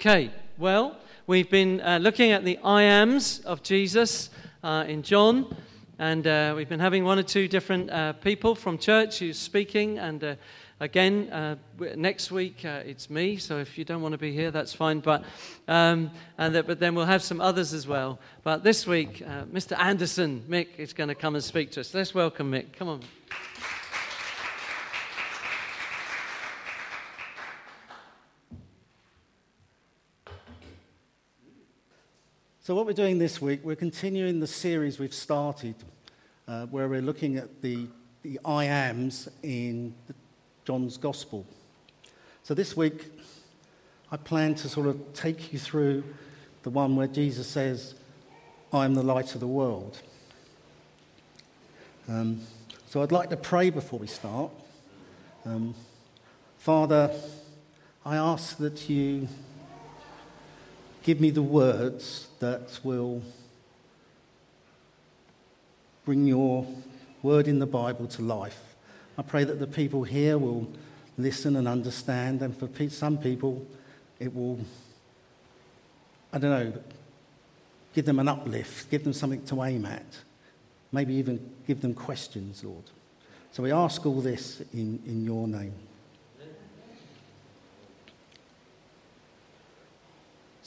Okay, well, we've been uh, looking at the I ams of Jesus uh, in John, and uh, we've been having one or two different uh, people from church who's speaking. And uh, again, uh, next week it's me, so if you don't want to be here, that's fine. But, um, and but then we'll have some others as well. But this week, Mr. Anderson, Mick, is going to come and speak to us. Let's welcome Mick. Come on. So, what we're doing this week, we're continuing the series we've started uh, where we're looking at the, the I ams in John's Gospel. So, this week, I plan to sort of take you through the one where Jesus says, I am the light of the world. Um, so, I'd like to pray before we start. Um, Father, I ask that you give me the words that will bring your word in the Bible to life. I pray that the people here will listen and understand, and for some people, it will, I don't know, give them an uplift, give them something to aim at, maybe even give them questions, Lord. So we ask all this in, in your name.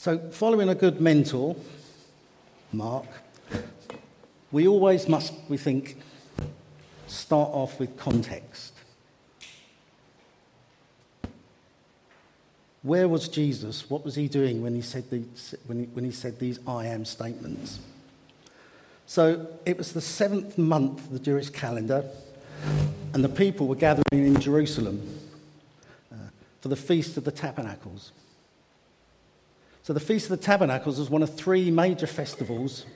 So, following a good mentor, Mark, we always must, we think, start off with context. Where was Jesus? What was he doing when he said, these, when he, when he said these I am statements? So it was the seventh month of the Jewish calendar, and the people were gathering in Jerusalem uh, for the Feast of the Tabernacles. So the Feast of the Tabernacles was one of three major festivals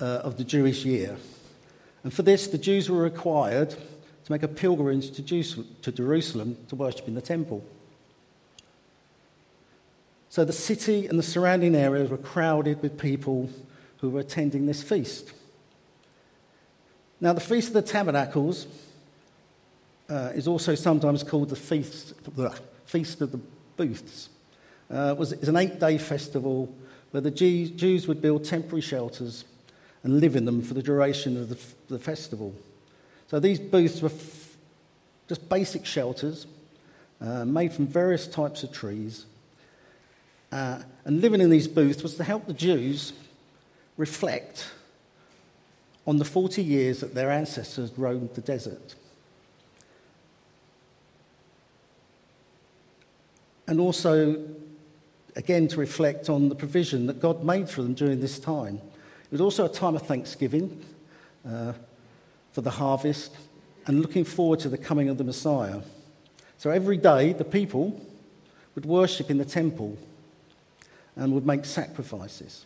uh, of the Jewish year. And for this, the Jews were required to make a pilgrimage to, to Jerusalem to worship in the temple. So the city and the surrounding areas were crowded with people who were attending this feast. Now, the Feast of the Tabernacles uh, is also sometimes called the Feast, the Feast of the Booths uh, was, an eight day festival where the Jews would build temporary shelters and live in them for the duration of the, the festival. So these booths were f- just basic shelters uh, made from various types of trees. Uh, and living in these booths was to help the Jews reflect on the 40 years that their ancestors roamed the desert. And also again, to reflect on the provision that God made for them during this time. It was also a time of thanksgiving uh, for the harvest and looking forward to the coming of the Messiah. So every day, the people would worship in the temple and would make sacrifices.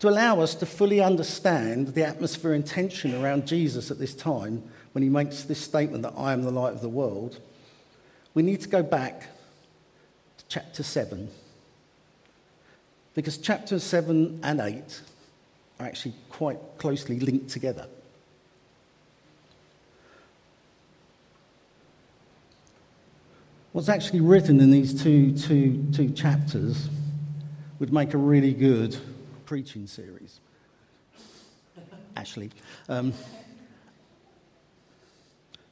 To allow us to fully understand the atmosphere and tension around Jesus at this time, when he makes this statement that I am the light of the world, we need to go back to chapter 7. Because chapters 7 and 8 are actually quite closely linked together. What's actually written in these two, two, two chapters would make a really good preaching series. Actually. Um,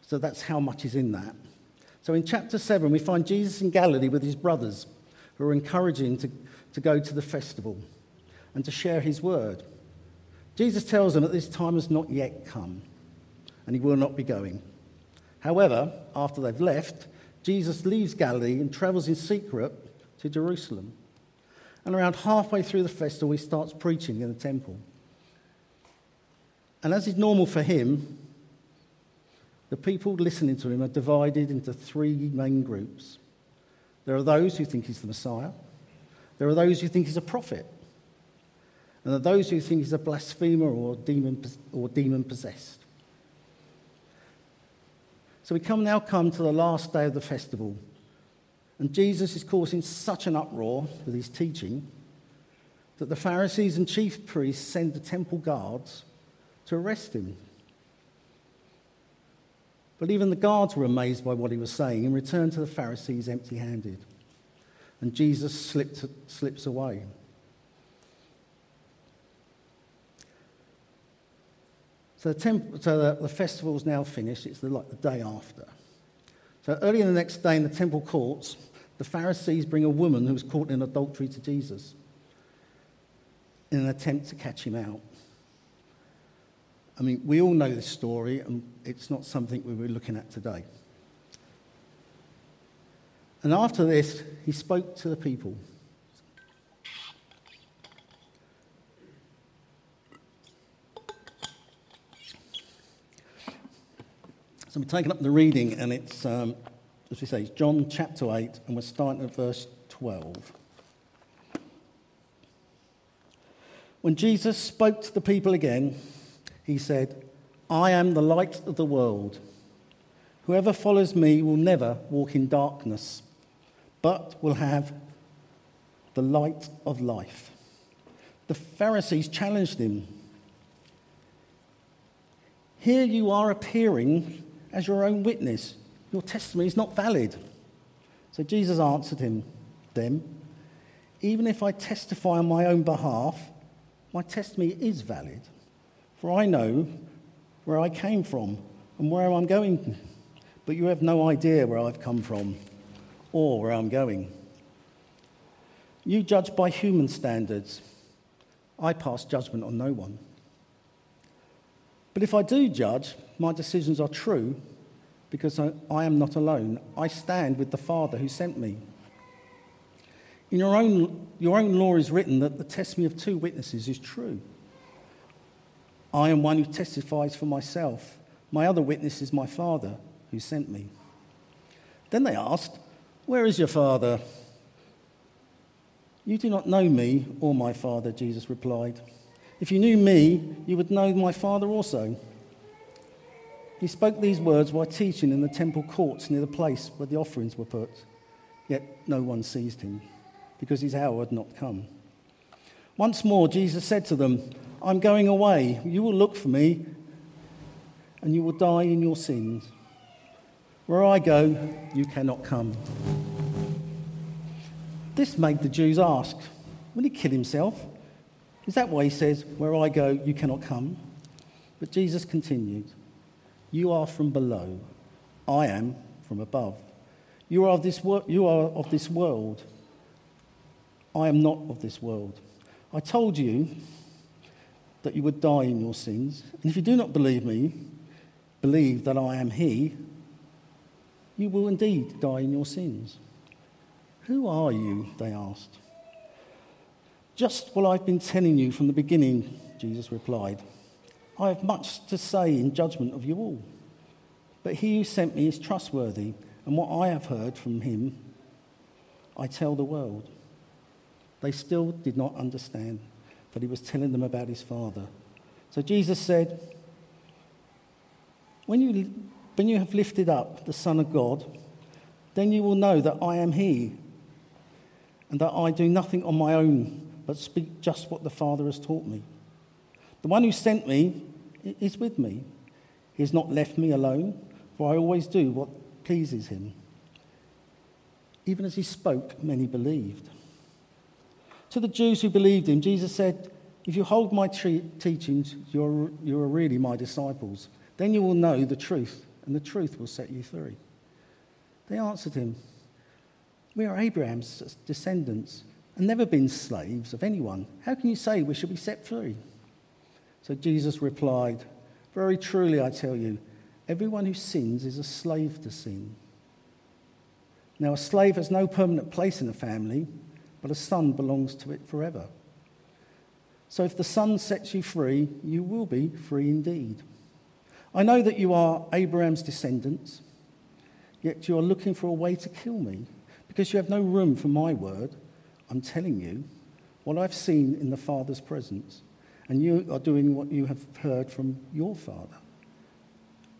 so that's how much is in that. So in chapter 7, we find Jesus in Galilee with his brothers who are encouraging to, to go to the festival and to share his word. Jesus tells them that this time has not yet come and he will not be going. However, after they've left, Jesus leaves Galilee and travels in secret to Jerusalem. And around halfway through the festival, he starts preaching in the temple. And as is normal for him, the people listening to him are divided into three main groups. There are those who think he's the Messiah, there are those who think he's a prophet, and there are those who think he's a blasphemer or demon, or demon possessed. So we come now come to the last day of the festival, and Jesus is causing such an uproar with his teaching that the Pharisees and chief priests send the temple guards to arrest him But even the guards were amazed by what he was saying and returned to the Pharisees empty handed. And Jesus slipped, slips away. So, the, temp- so the, the festival's now finished. It's the, like the day after. So early in the next day in the temple courts, the Pharisees bring a woman who was caught in adultery to Jesus in an attempt to catch him out. I mean, we all know this story, and it's not something we were looking at today. And after this, he spoke to the people. So we're taking up the reading, and it's, um, as we say, it's John chapter 8, and we're starting at verse 12. When Jesus spoke to the people again, he said, I am the light of the world. Whoever follows me will never walk in darkness, but will have the light of life. The Pharisees challenged him. Here you are appearing as your own witness. Your testimony is not valid. So Jesus answered him, them, even if I testify on my own behalf, my testimony is valid. For I know where I came from and where I'm going, but you have no idea where I've come from or where I'm going. You judge by human standards. I pass judgment on no one. But if I do judge, my decisions are true because I, I, am not alone. I stand with the Father who sent me. In your own, your own law is written that the testimony of two witnesses is true. I am one who testifies for myself. My other witness is my Father who sent me. Then they asked, Where is your Father? You do not know me or my Father, Jesus replied. If you knew me, you would know my Father also. He spoke these words while teaching in the temple courts near the place where the offerings were put. Yet no one seized him, because his hour had not come. Once more, Jesus said to them, I'm going away. You will look for me, and you will die in your sins. Where I go, you cannot come. This made the Jews ask, Will he kill himself? Is that why he says, Where I go, you cannot come? But Jesus continued, You are from below, I am from above. You are of this, wor- you are of this world, I am not of this world. I told you that you would die in your sins, and if you do not believe me, believe that I am He, you will indeed die in your sins. Who are you? They asked. Just what I've been telling you from the beginning, Jesus replied. I have much to say in judgment of you all. But he who sent me is trustworthy, and what I have heard from him, I tell the world. They still did not understand that he was telling them about his Father. So Jesus said, when you, when you have lifted up the Son of God, then you will know that I am he, and that I do nothing on my own but speak just what the Father has taught me. The one who sent me is with me. He has not left me alone, for I always do what pleases him. Even as he spoke, many believed. To the Jews who believed him, Jesus said, If you hold my tre- teachings, you're, you are really my disciples. Then you will know the truth, and the truth will set you free. They answered him, We are Abraham's descendants and never been slaves of anyone. How can you say we shall be set free? So Jesus replied, Very truly I tell you, everyone who sins is a slave to sin. Now, a slave has no permanent place in a family, but a son belongs to it forever. So if the son sets you free, you will be free indeed. I know that you are Abraham's descendants, yet you are looking for a way to kill me because you have no room for my word. I'm telling you what I've seen in the Father's presence, and you are doing what you have heard from your father.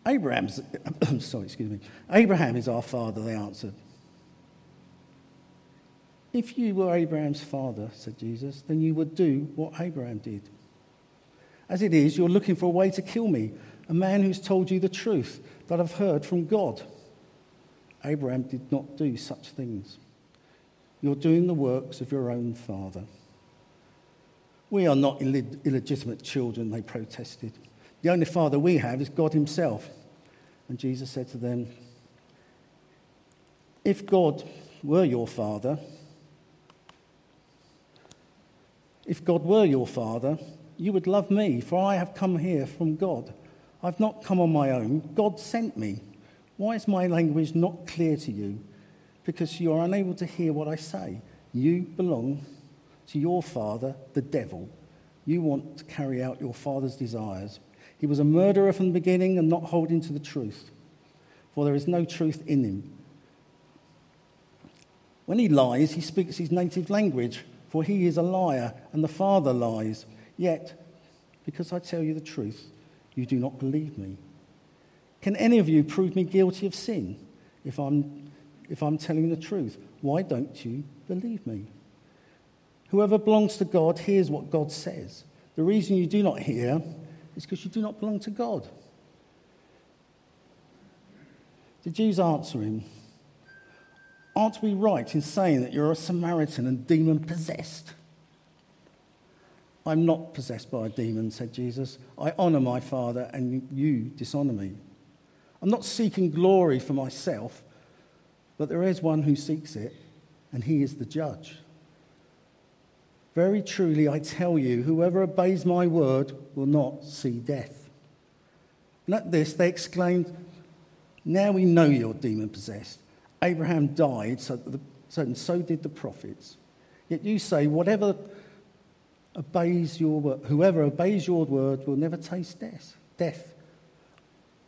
Abraham's, sorry, excuse me. Abraham is our father, they answered. If you were Abraham's father, said Jesus, then you would do what Abraham did. As it is, you're looking for a way to kill me, a man who's told you the truth, that I've heard from God. Abraham did not do such things. You're doing the works of your own father. We are not illegitimate children, they protested. The only father we have is God Himself. And Jesus said to them, If God were your father, if God were your father, you would love me, for I have come here from God. I've not come on my own. God sent me. Why is my language not clear to you? Because you are unable to hear what I say. You belong to your father, the devil. You want to carry out your father's desires. He was a murderer from the beginning and not holding to the truth, for there is no truth in him. When he lies, he speaks his native language, for he is a liar and the father lies. Yet, because I tell you the truth, you do not believe me. Can any of you prove me guilty of sin if I'm, if I'm telling the truth? Why don't you believe me? Whoever belongs to God hears what God says. The reason you do not hear is because you do not belong to God. The Jews answer him, Aren't we right in saying that you're a Samaritan and demon possessed? I'm not possessed by a demon, said Jesus. I honour my Father, and you dishonour me. I'm not seeking glory for myself, but there is one who seeks it, and he is the judge. Very truly, I tell you, whoever obeys my word will not see death. And at this, they exclaimed, Now we know you're demon possessed. Abraham died, so, the, so, and so did the prophets. Yet you say, Whatever obeys your whoever obeys your word will never taste death. Death.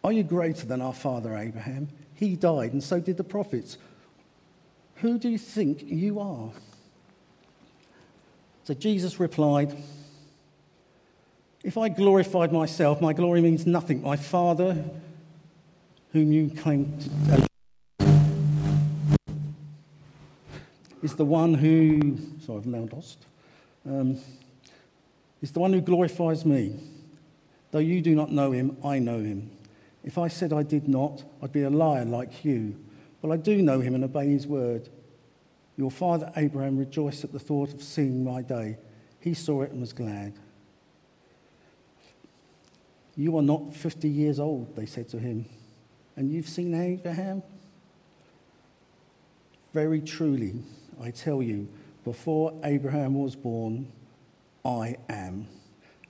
Are you greater than our father Abraham? He died, and so did the prophets. Who do you think you are? So Jesus replied, If I glorified myself, my glory means nothing. My Father, whom you claim to is the one who, sorry, I've now lost, um, is the one who glorifies me. Though you do not know him, I know him. If I said I did not, I'd be a liar like you. But I do know him and obey his word. Your father Abraham rejoiced at the thought of seeing my day. He saw it and was glad. You are not 50 years old, they said to him, and you've seen Abraham? Very truly, I tell you, before Abraham was born, I am.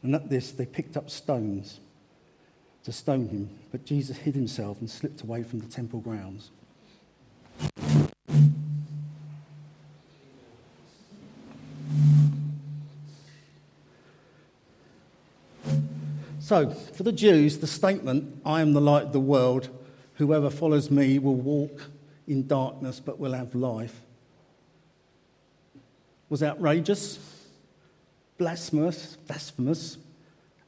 And at this, they picked up stones to stone him, but Jesus hid himself and slipped away from the temple grounds. So, for the Jews, the statement, I am the light of the world, whoever follows me will walk in darkness but will have life, was outrageous, blasphemous, blasphemous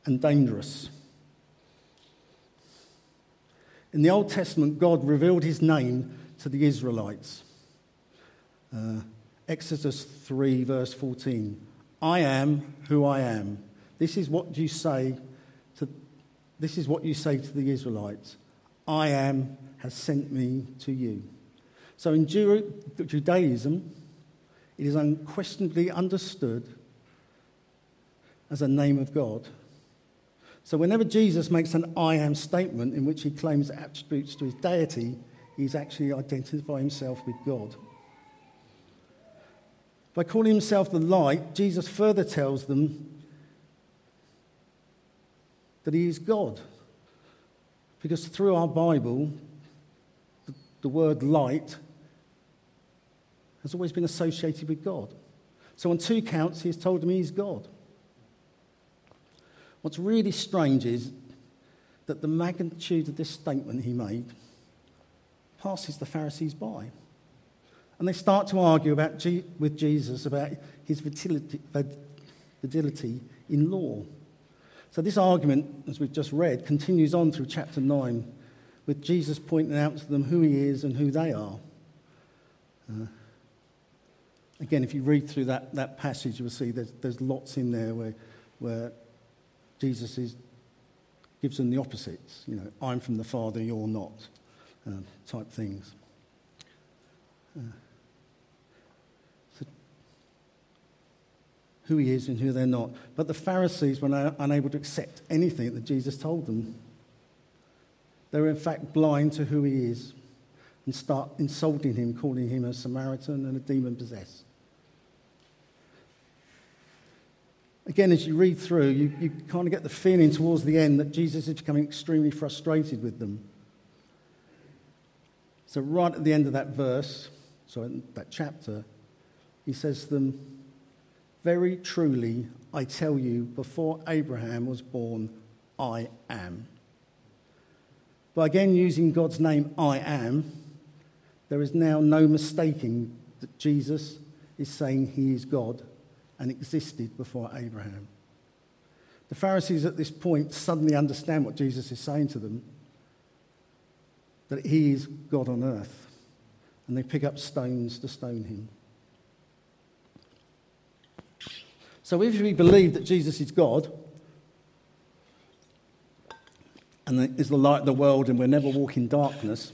and dangerous. In the Old Testament, God revealed his name to the Israelites. Uh, Exodus 3, verse 14. I am who I am. This is what you say to, this is what you say to the Israelites I am has sent me to you. So in Judaism, it is unquestionably understood as a name of God. So whenever Jesus makes an I am statement in which he claims attributes to his deity, he's actually identifying himself with God. By calling himself the light, Jesus further tells them that He is God. Because through our Bible, the, word light has always been associated with God. So on two counts, He has told them He's God. What's really strange is that the magnitude of this statement he made passes the Pharisees by. And they start to argue about G- with Jesus about his fidelity in law. So, this argument, as we've just read, continues on through chapter 9, with Jesus pointing out to them who he is and who they are. Uh, again, if you read through that, that passage, you'll see there's, there's lots in there where, where Jesus is gives them the opposites. You know, I'm from the Father, you're not, um, type things. Uh, so who he is and who they're not. But the Pharisees were unable to accept anything that Jesus told them. They were, in fact, blind to who he is and start insulting him, calling him a Samaritan and a demon possessed. Again, as you read through, you, you kind of get the feeling towards the end that Jesus is becoming extremely frustrated with them. So, right at the end of that verse, so in that chapter, he says to them, Very truly, I tell you, before Abraham was born, I am. But again, using God's name, I am, there is now no mistaking that Jesus is saying he is God and existed before Abraham. The Pharisees at this point suddenly understand what Jesus is saying to them that he is God on earth. And they pick up stones to stone him. So, if we believe that Jesus is God and is the light of the world and we'll never walk in darkness,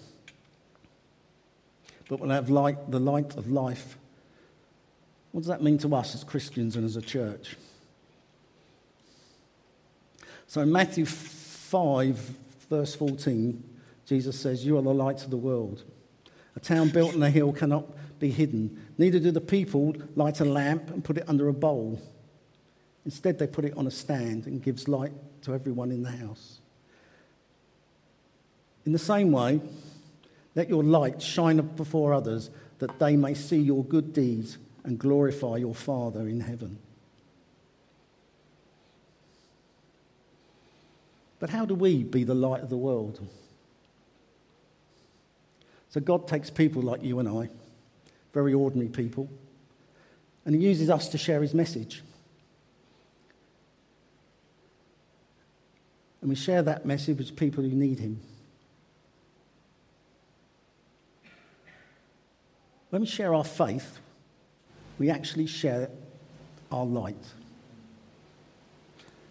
but we'll have light, the light of life what does that mean to us as Christians and as a church? So in Matthew 5, verse 14, Jesus says, You are the light of the world. A town built on a hill cannot be hidden. Neither do the people light a lamp and put it under a bowl. Instead, they put it on a stand and gives light to everyone in the house. In the same way, let your light shine before others that they may see your good deeds and glorify your Father in heaven. But how do we be the light of the world? So God takes people like you and I, very ordinary people, and He uses us to share His message. And we share that message with people who need Him. When we share our faith, we actually share our light.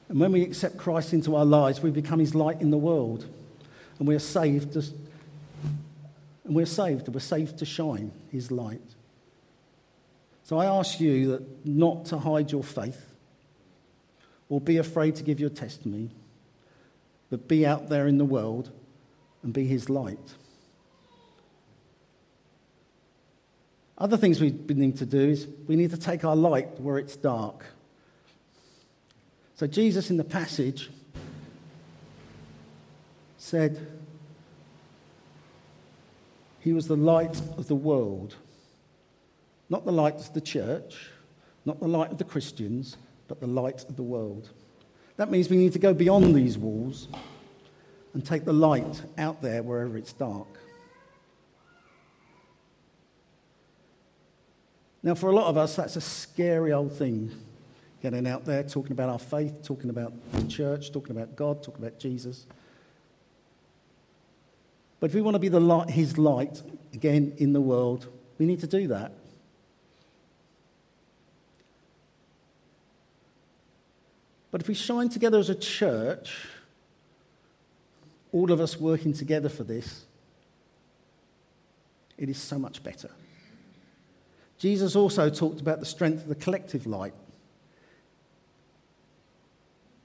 And when we accept Christ into our lives, we become his light in the world. And we're saved to, and we're saved, we're saved to shine his light. So I ask you that not to hide your faith or be afraid to give your testimony, but be out there in the world and be his light. Other things we need to do is we need to take our light where it's dark. So, Jesus in the passage said he was the light of the world. Not the light of the church, not the light of the Christians, but the light of the world. That means we need to go beyond these walls and take the light out there wherever it's dark. Now, for a lot of us, that's a scary old thing. Getting out there, talking about our faith, talking about the church, talking about God, talking about Jesus. But if we want to be the light, His light again in the world, we need to do that. But if we shine together as a church, all of us working together for this, it is so much better. Jesus also talked about the strength of the collective light.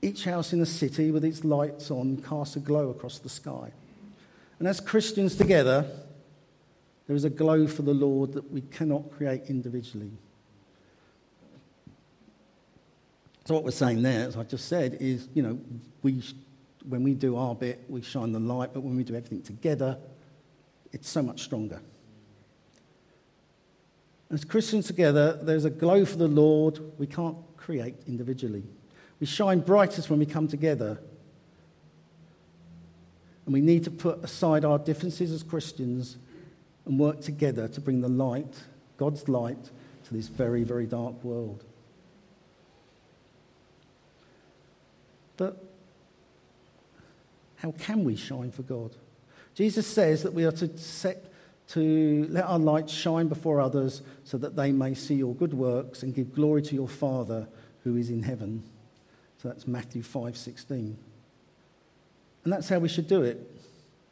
Each house in the city with its lights on casts a glow across the sky. And as Christians together, there is a glow for the Lord that we cannot create individually. So, what we're saying there, as I just said, is you know, we, when we do our bit, we shine the light, but when we do everything together, it's so much stronger. As Christians together, there's a glow for the Lord we can't create individually. We shine brightest when we come together. And we need to put aside our differences as Christians and work together to bring the light, God's light, to this very, very dark world. But how can we shine for God? Jesus says that we are to set to let our light shine before others so that they may see your good works and give glory to your Father who is in heaven. So that's Matthew 5:16. And that's how we should do it.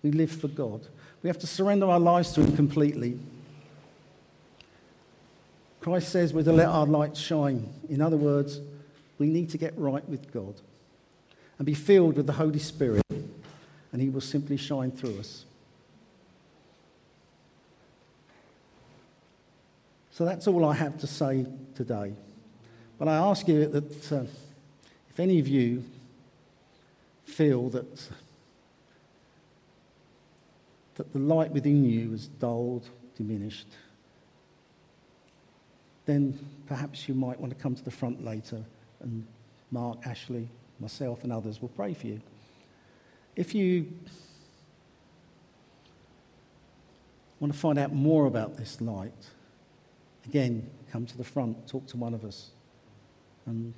We live for God. We have to surrender our lives to Him completely. Christ says we're to let our light shine. In other words, we need to get right with God and be filled with the Holy Spirit, and He will simply shine through us. So that's all I have to say today. But I ask you that uh, if any of you feel that, that the light within you is dulled, diminished, then perhaps you might want to come to the front later and Mark, Ashley, myself, and others will pray for you. If you want to find out more about this light, again, come to the front, talk to one of us. And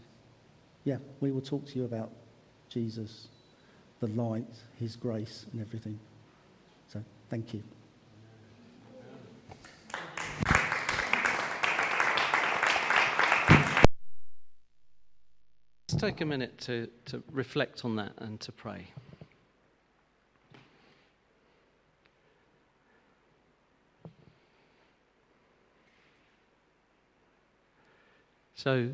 yeah, we will talk to you about Jesus, the light, his grace, and everything. So thank you. Let's take a minute to, to reflect on that and to pray. So,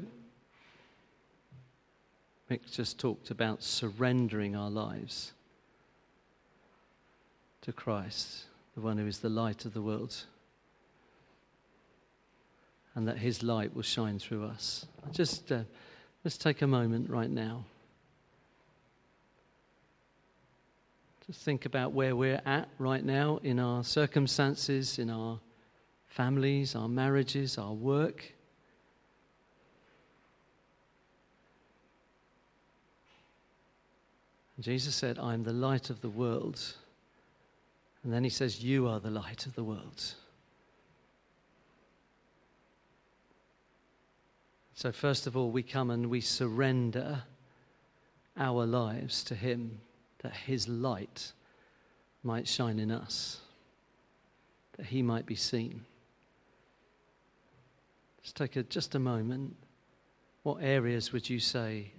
Mick just talked about surrendering our lives to Christ, the one who is the light of the world, and that his light will shine through us. Just uh, let's take a moment right now. Just think about where we're at right now in our circumstances, in our families, our marriages, our work. Jesus said, I am the light of the world. And then he says, You are the light of the world. So, first of all, we come and we surrender our lives to him that his light might shine in us, that he might be seen. Let's take a, just a moment. What areas would you say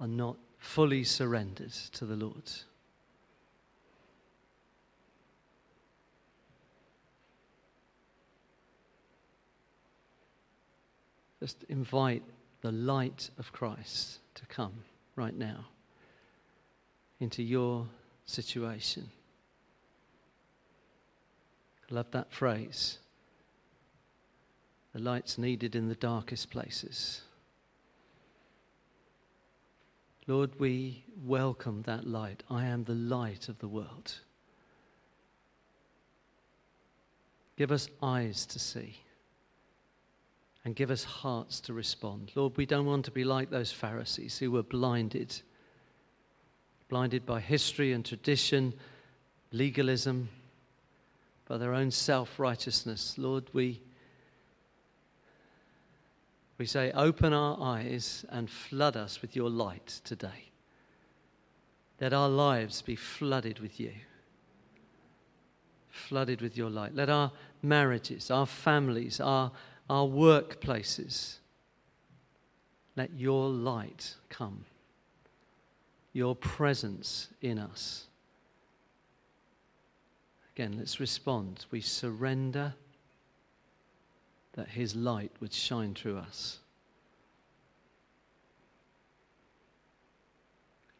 are not fully surrendered to the Lord. Just invite the light of Christ to come right now into your situation. I love that phrase. The light's needed in the darkest places. Lord, we welcome that light. I am the light of the world. Give us eyes to see and give us hearts to respond. Lord, we don't want to be like those Pharisees who were blinded, blinded by history and tradition, legalism, by their own self righteousness. Lord, we we say, Open our eyes and flood us with your light today. Let our lives be flooded with you, flooded with your light. Let our marriages, our families, our, our workplaces, let your light come, your presence in us. Again, let's respond. We surrender that his light would shine through us.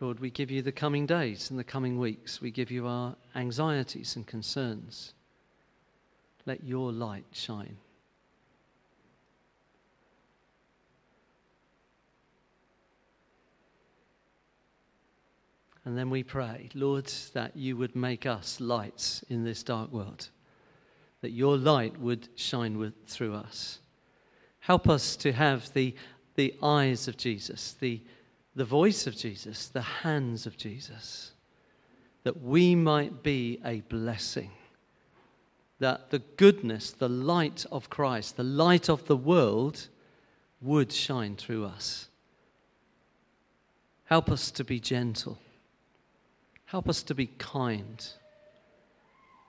Lord, we give you the coming days and the coming weeks. We give you our anxieties and concerns. Let your light shine. And then we pray, Lord, that you would make us lights in this dark world that your light would shine with, through us. Help us to have the, the eyes of Jesus, the, the voice of Jesus, the hands of Jesus, that we might be a blessing. That the goodness, the light of Christ, the light of the world would shine through us. Help us to be gentle. Help us to be kind.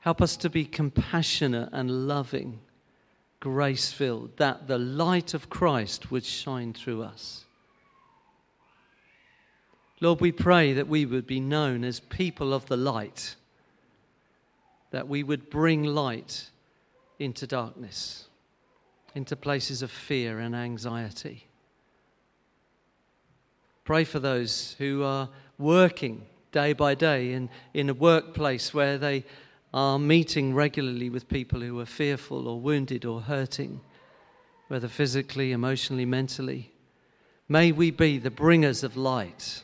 Help us to be compassionate and loving, grace filled, that the light of Christ would shine through us. Lord, we pray that we would be known as people of the light, that we would bring light into darkness, into places of fear and anxiety. Pray for those who are working day by day in, in a workplace where they are meeting regularly with people who are fearful or wounded or hurting, whether physically, emotionally, mentally. May we be the bringers of light,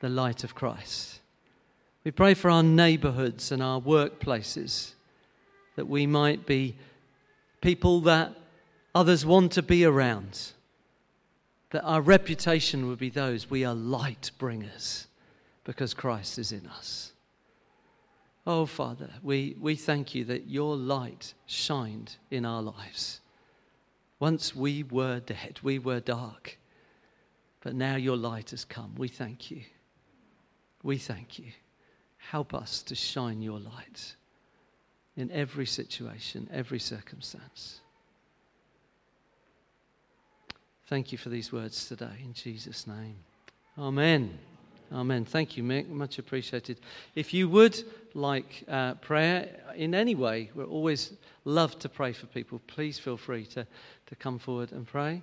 the light of Christ. We pray for our neighborhoods and our workplaces that we might be people that others want to be around, that our reputation would be those we are light bringers because Christ is in us. Oh, Father, we, we thank you that your light shined in our lives. Once we were dead, we were dark, but now your light has come. We thank you. We thank you. Help us to shine your light in every situation, every circumstance. Thank you for these words today in Jesus' name. Amen. Amen. Thank you, Mick. Much appreciated. If you would like uh, prayer in any way, we're always love to pray for people. Please feel free to, to come forward and pray.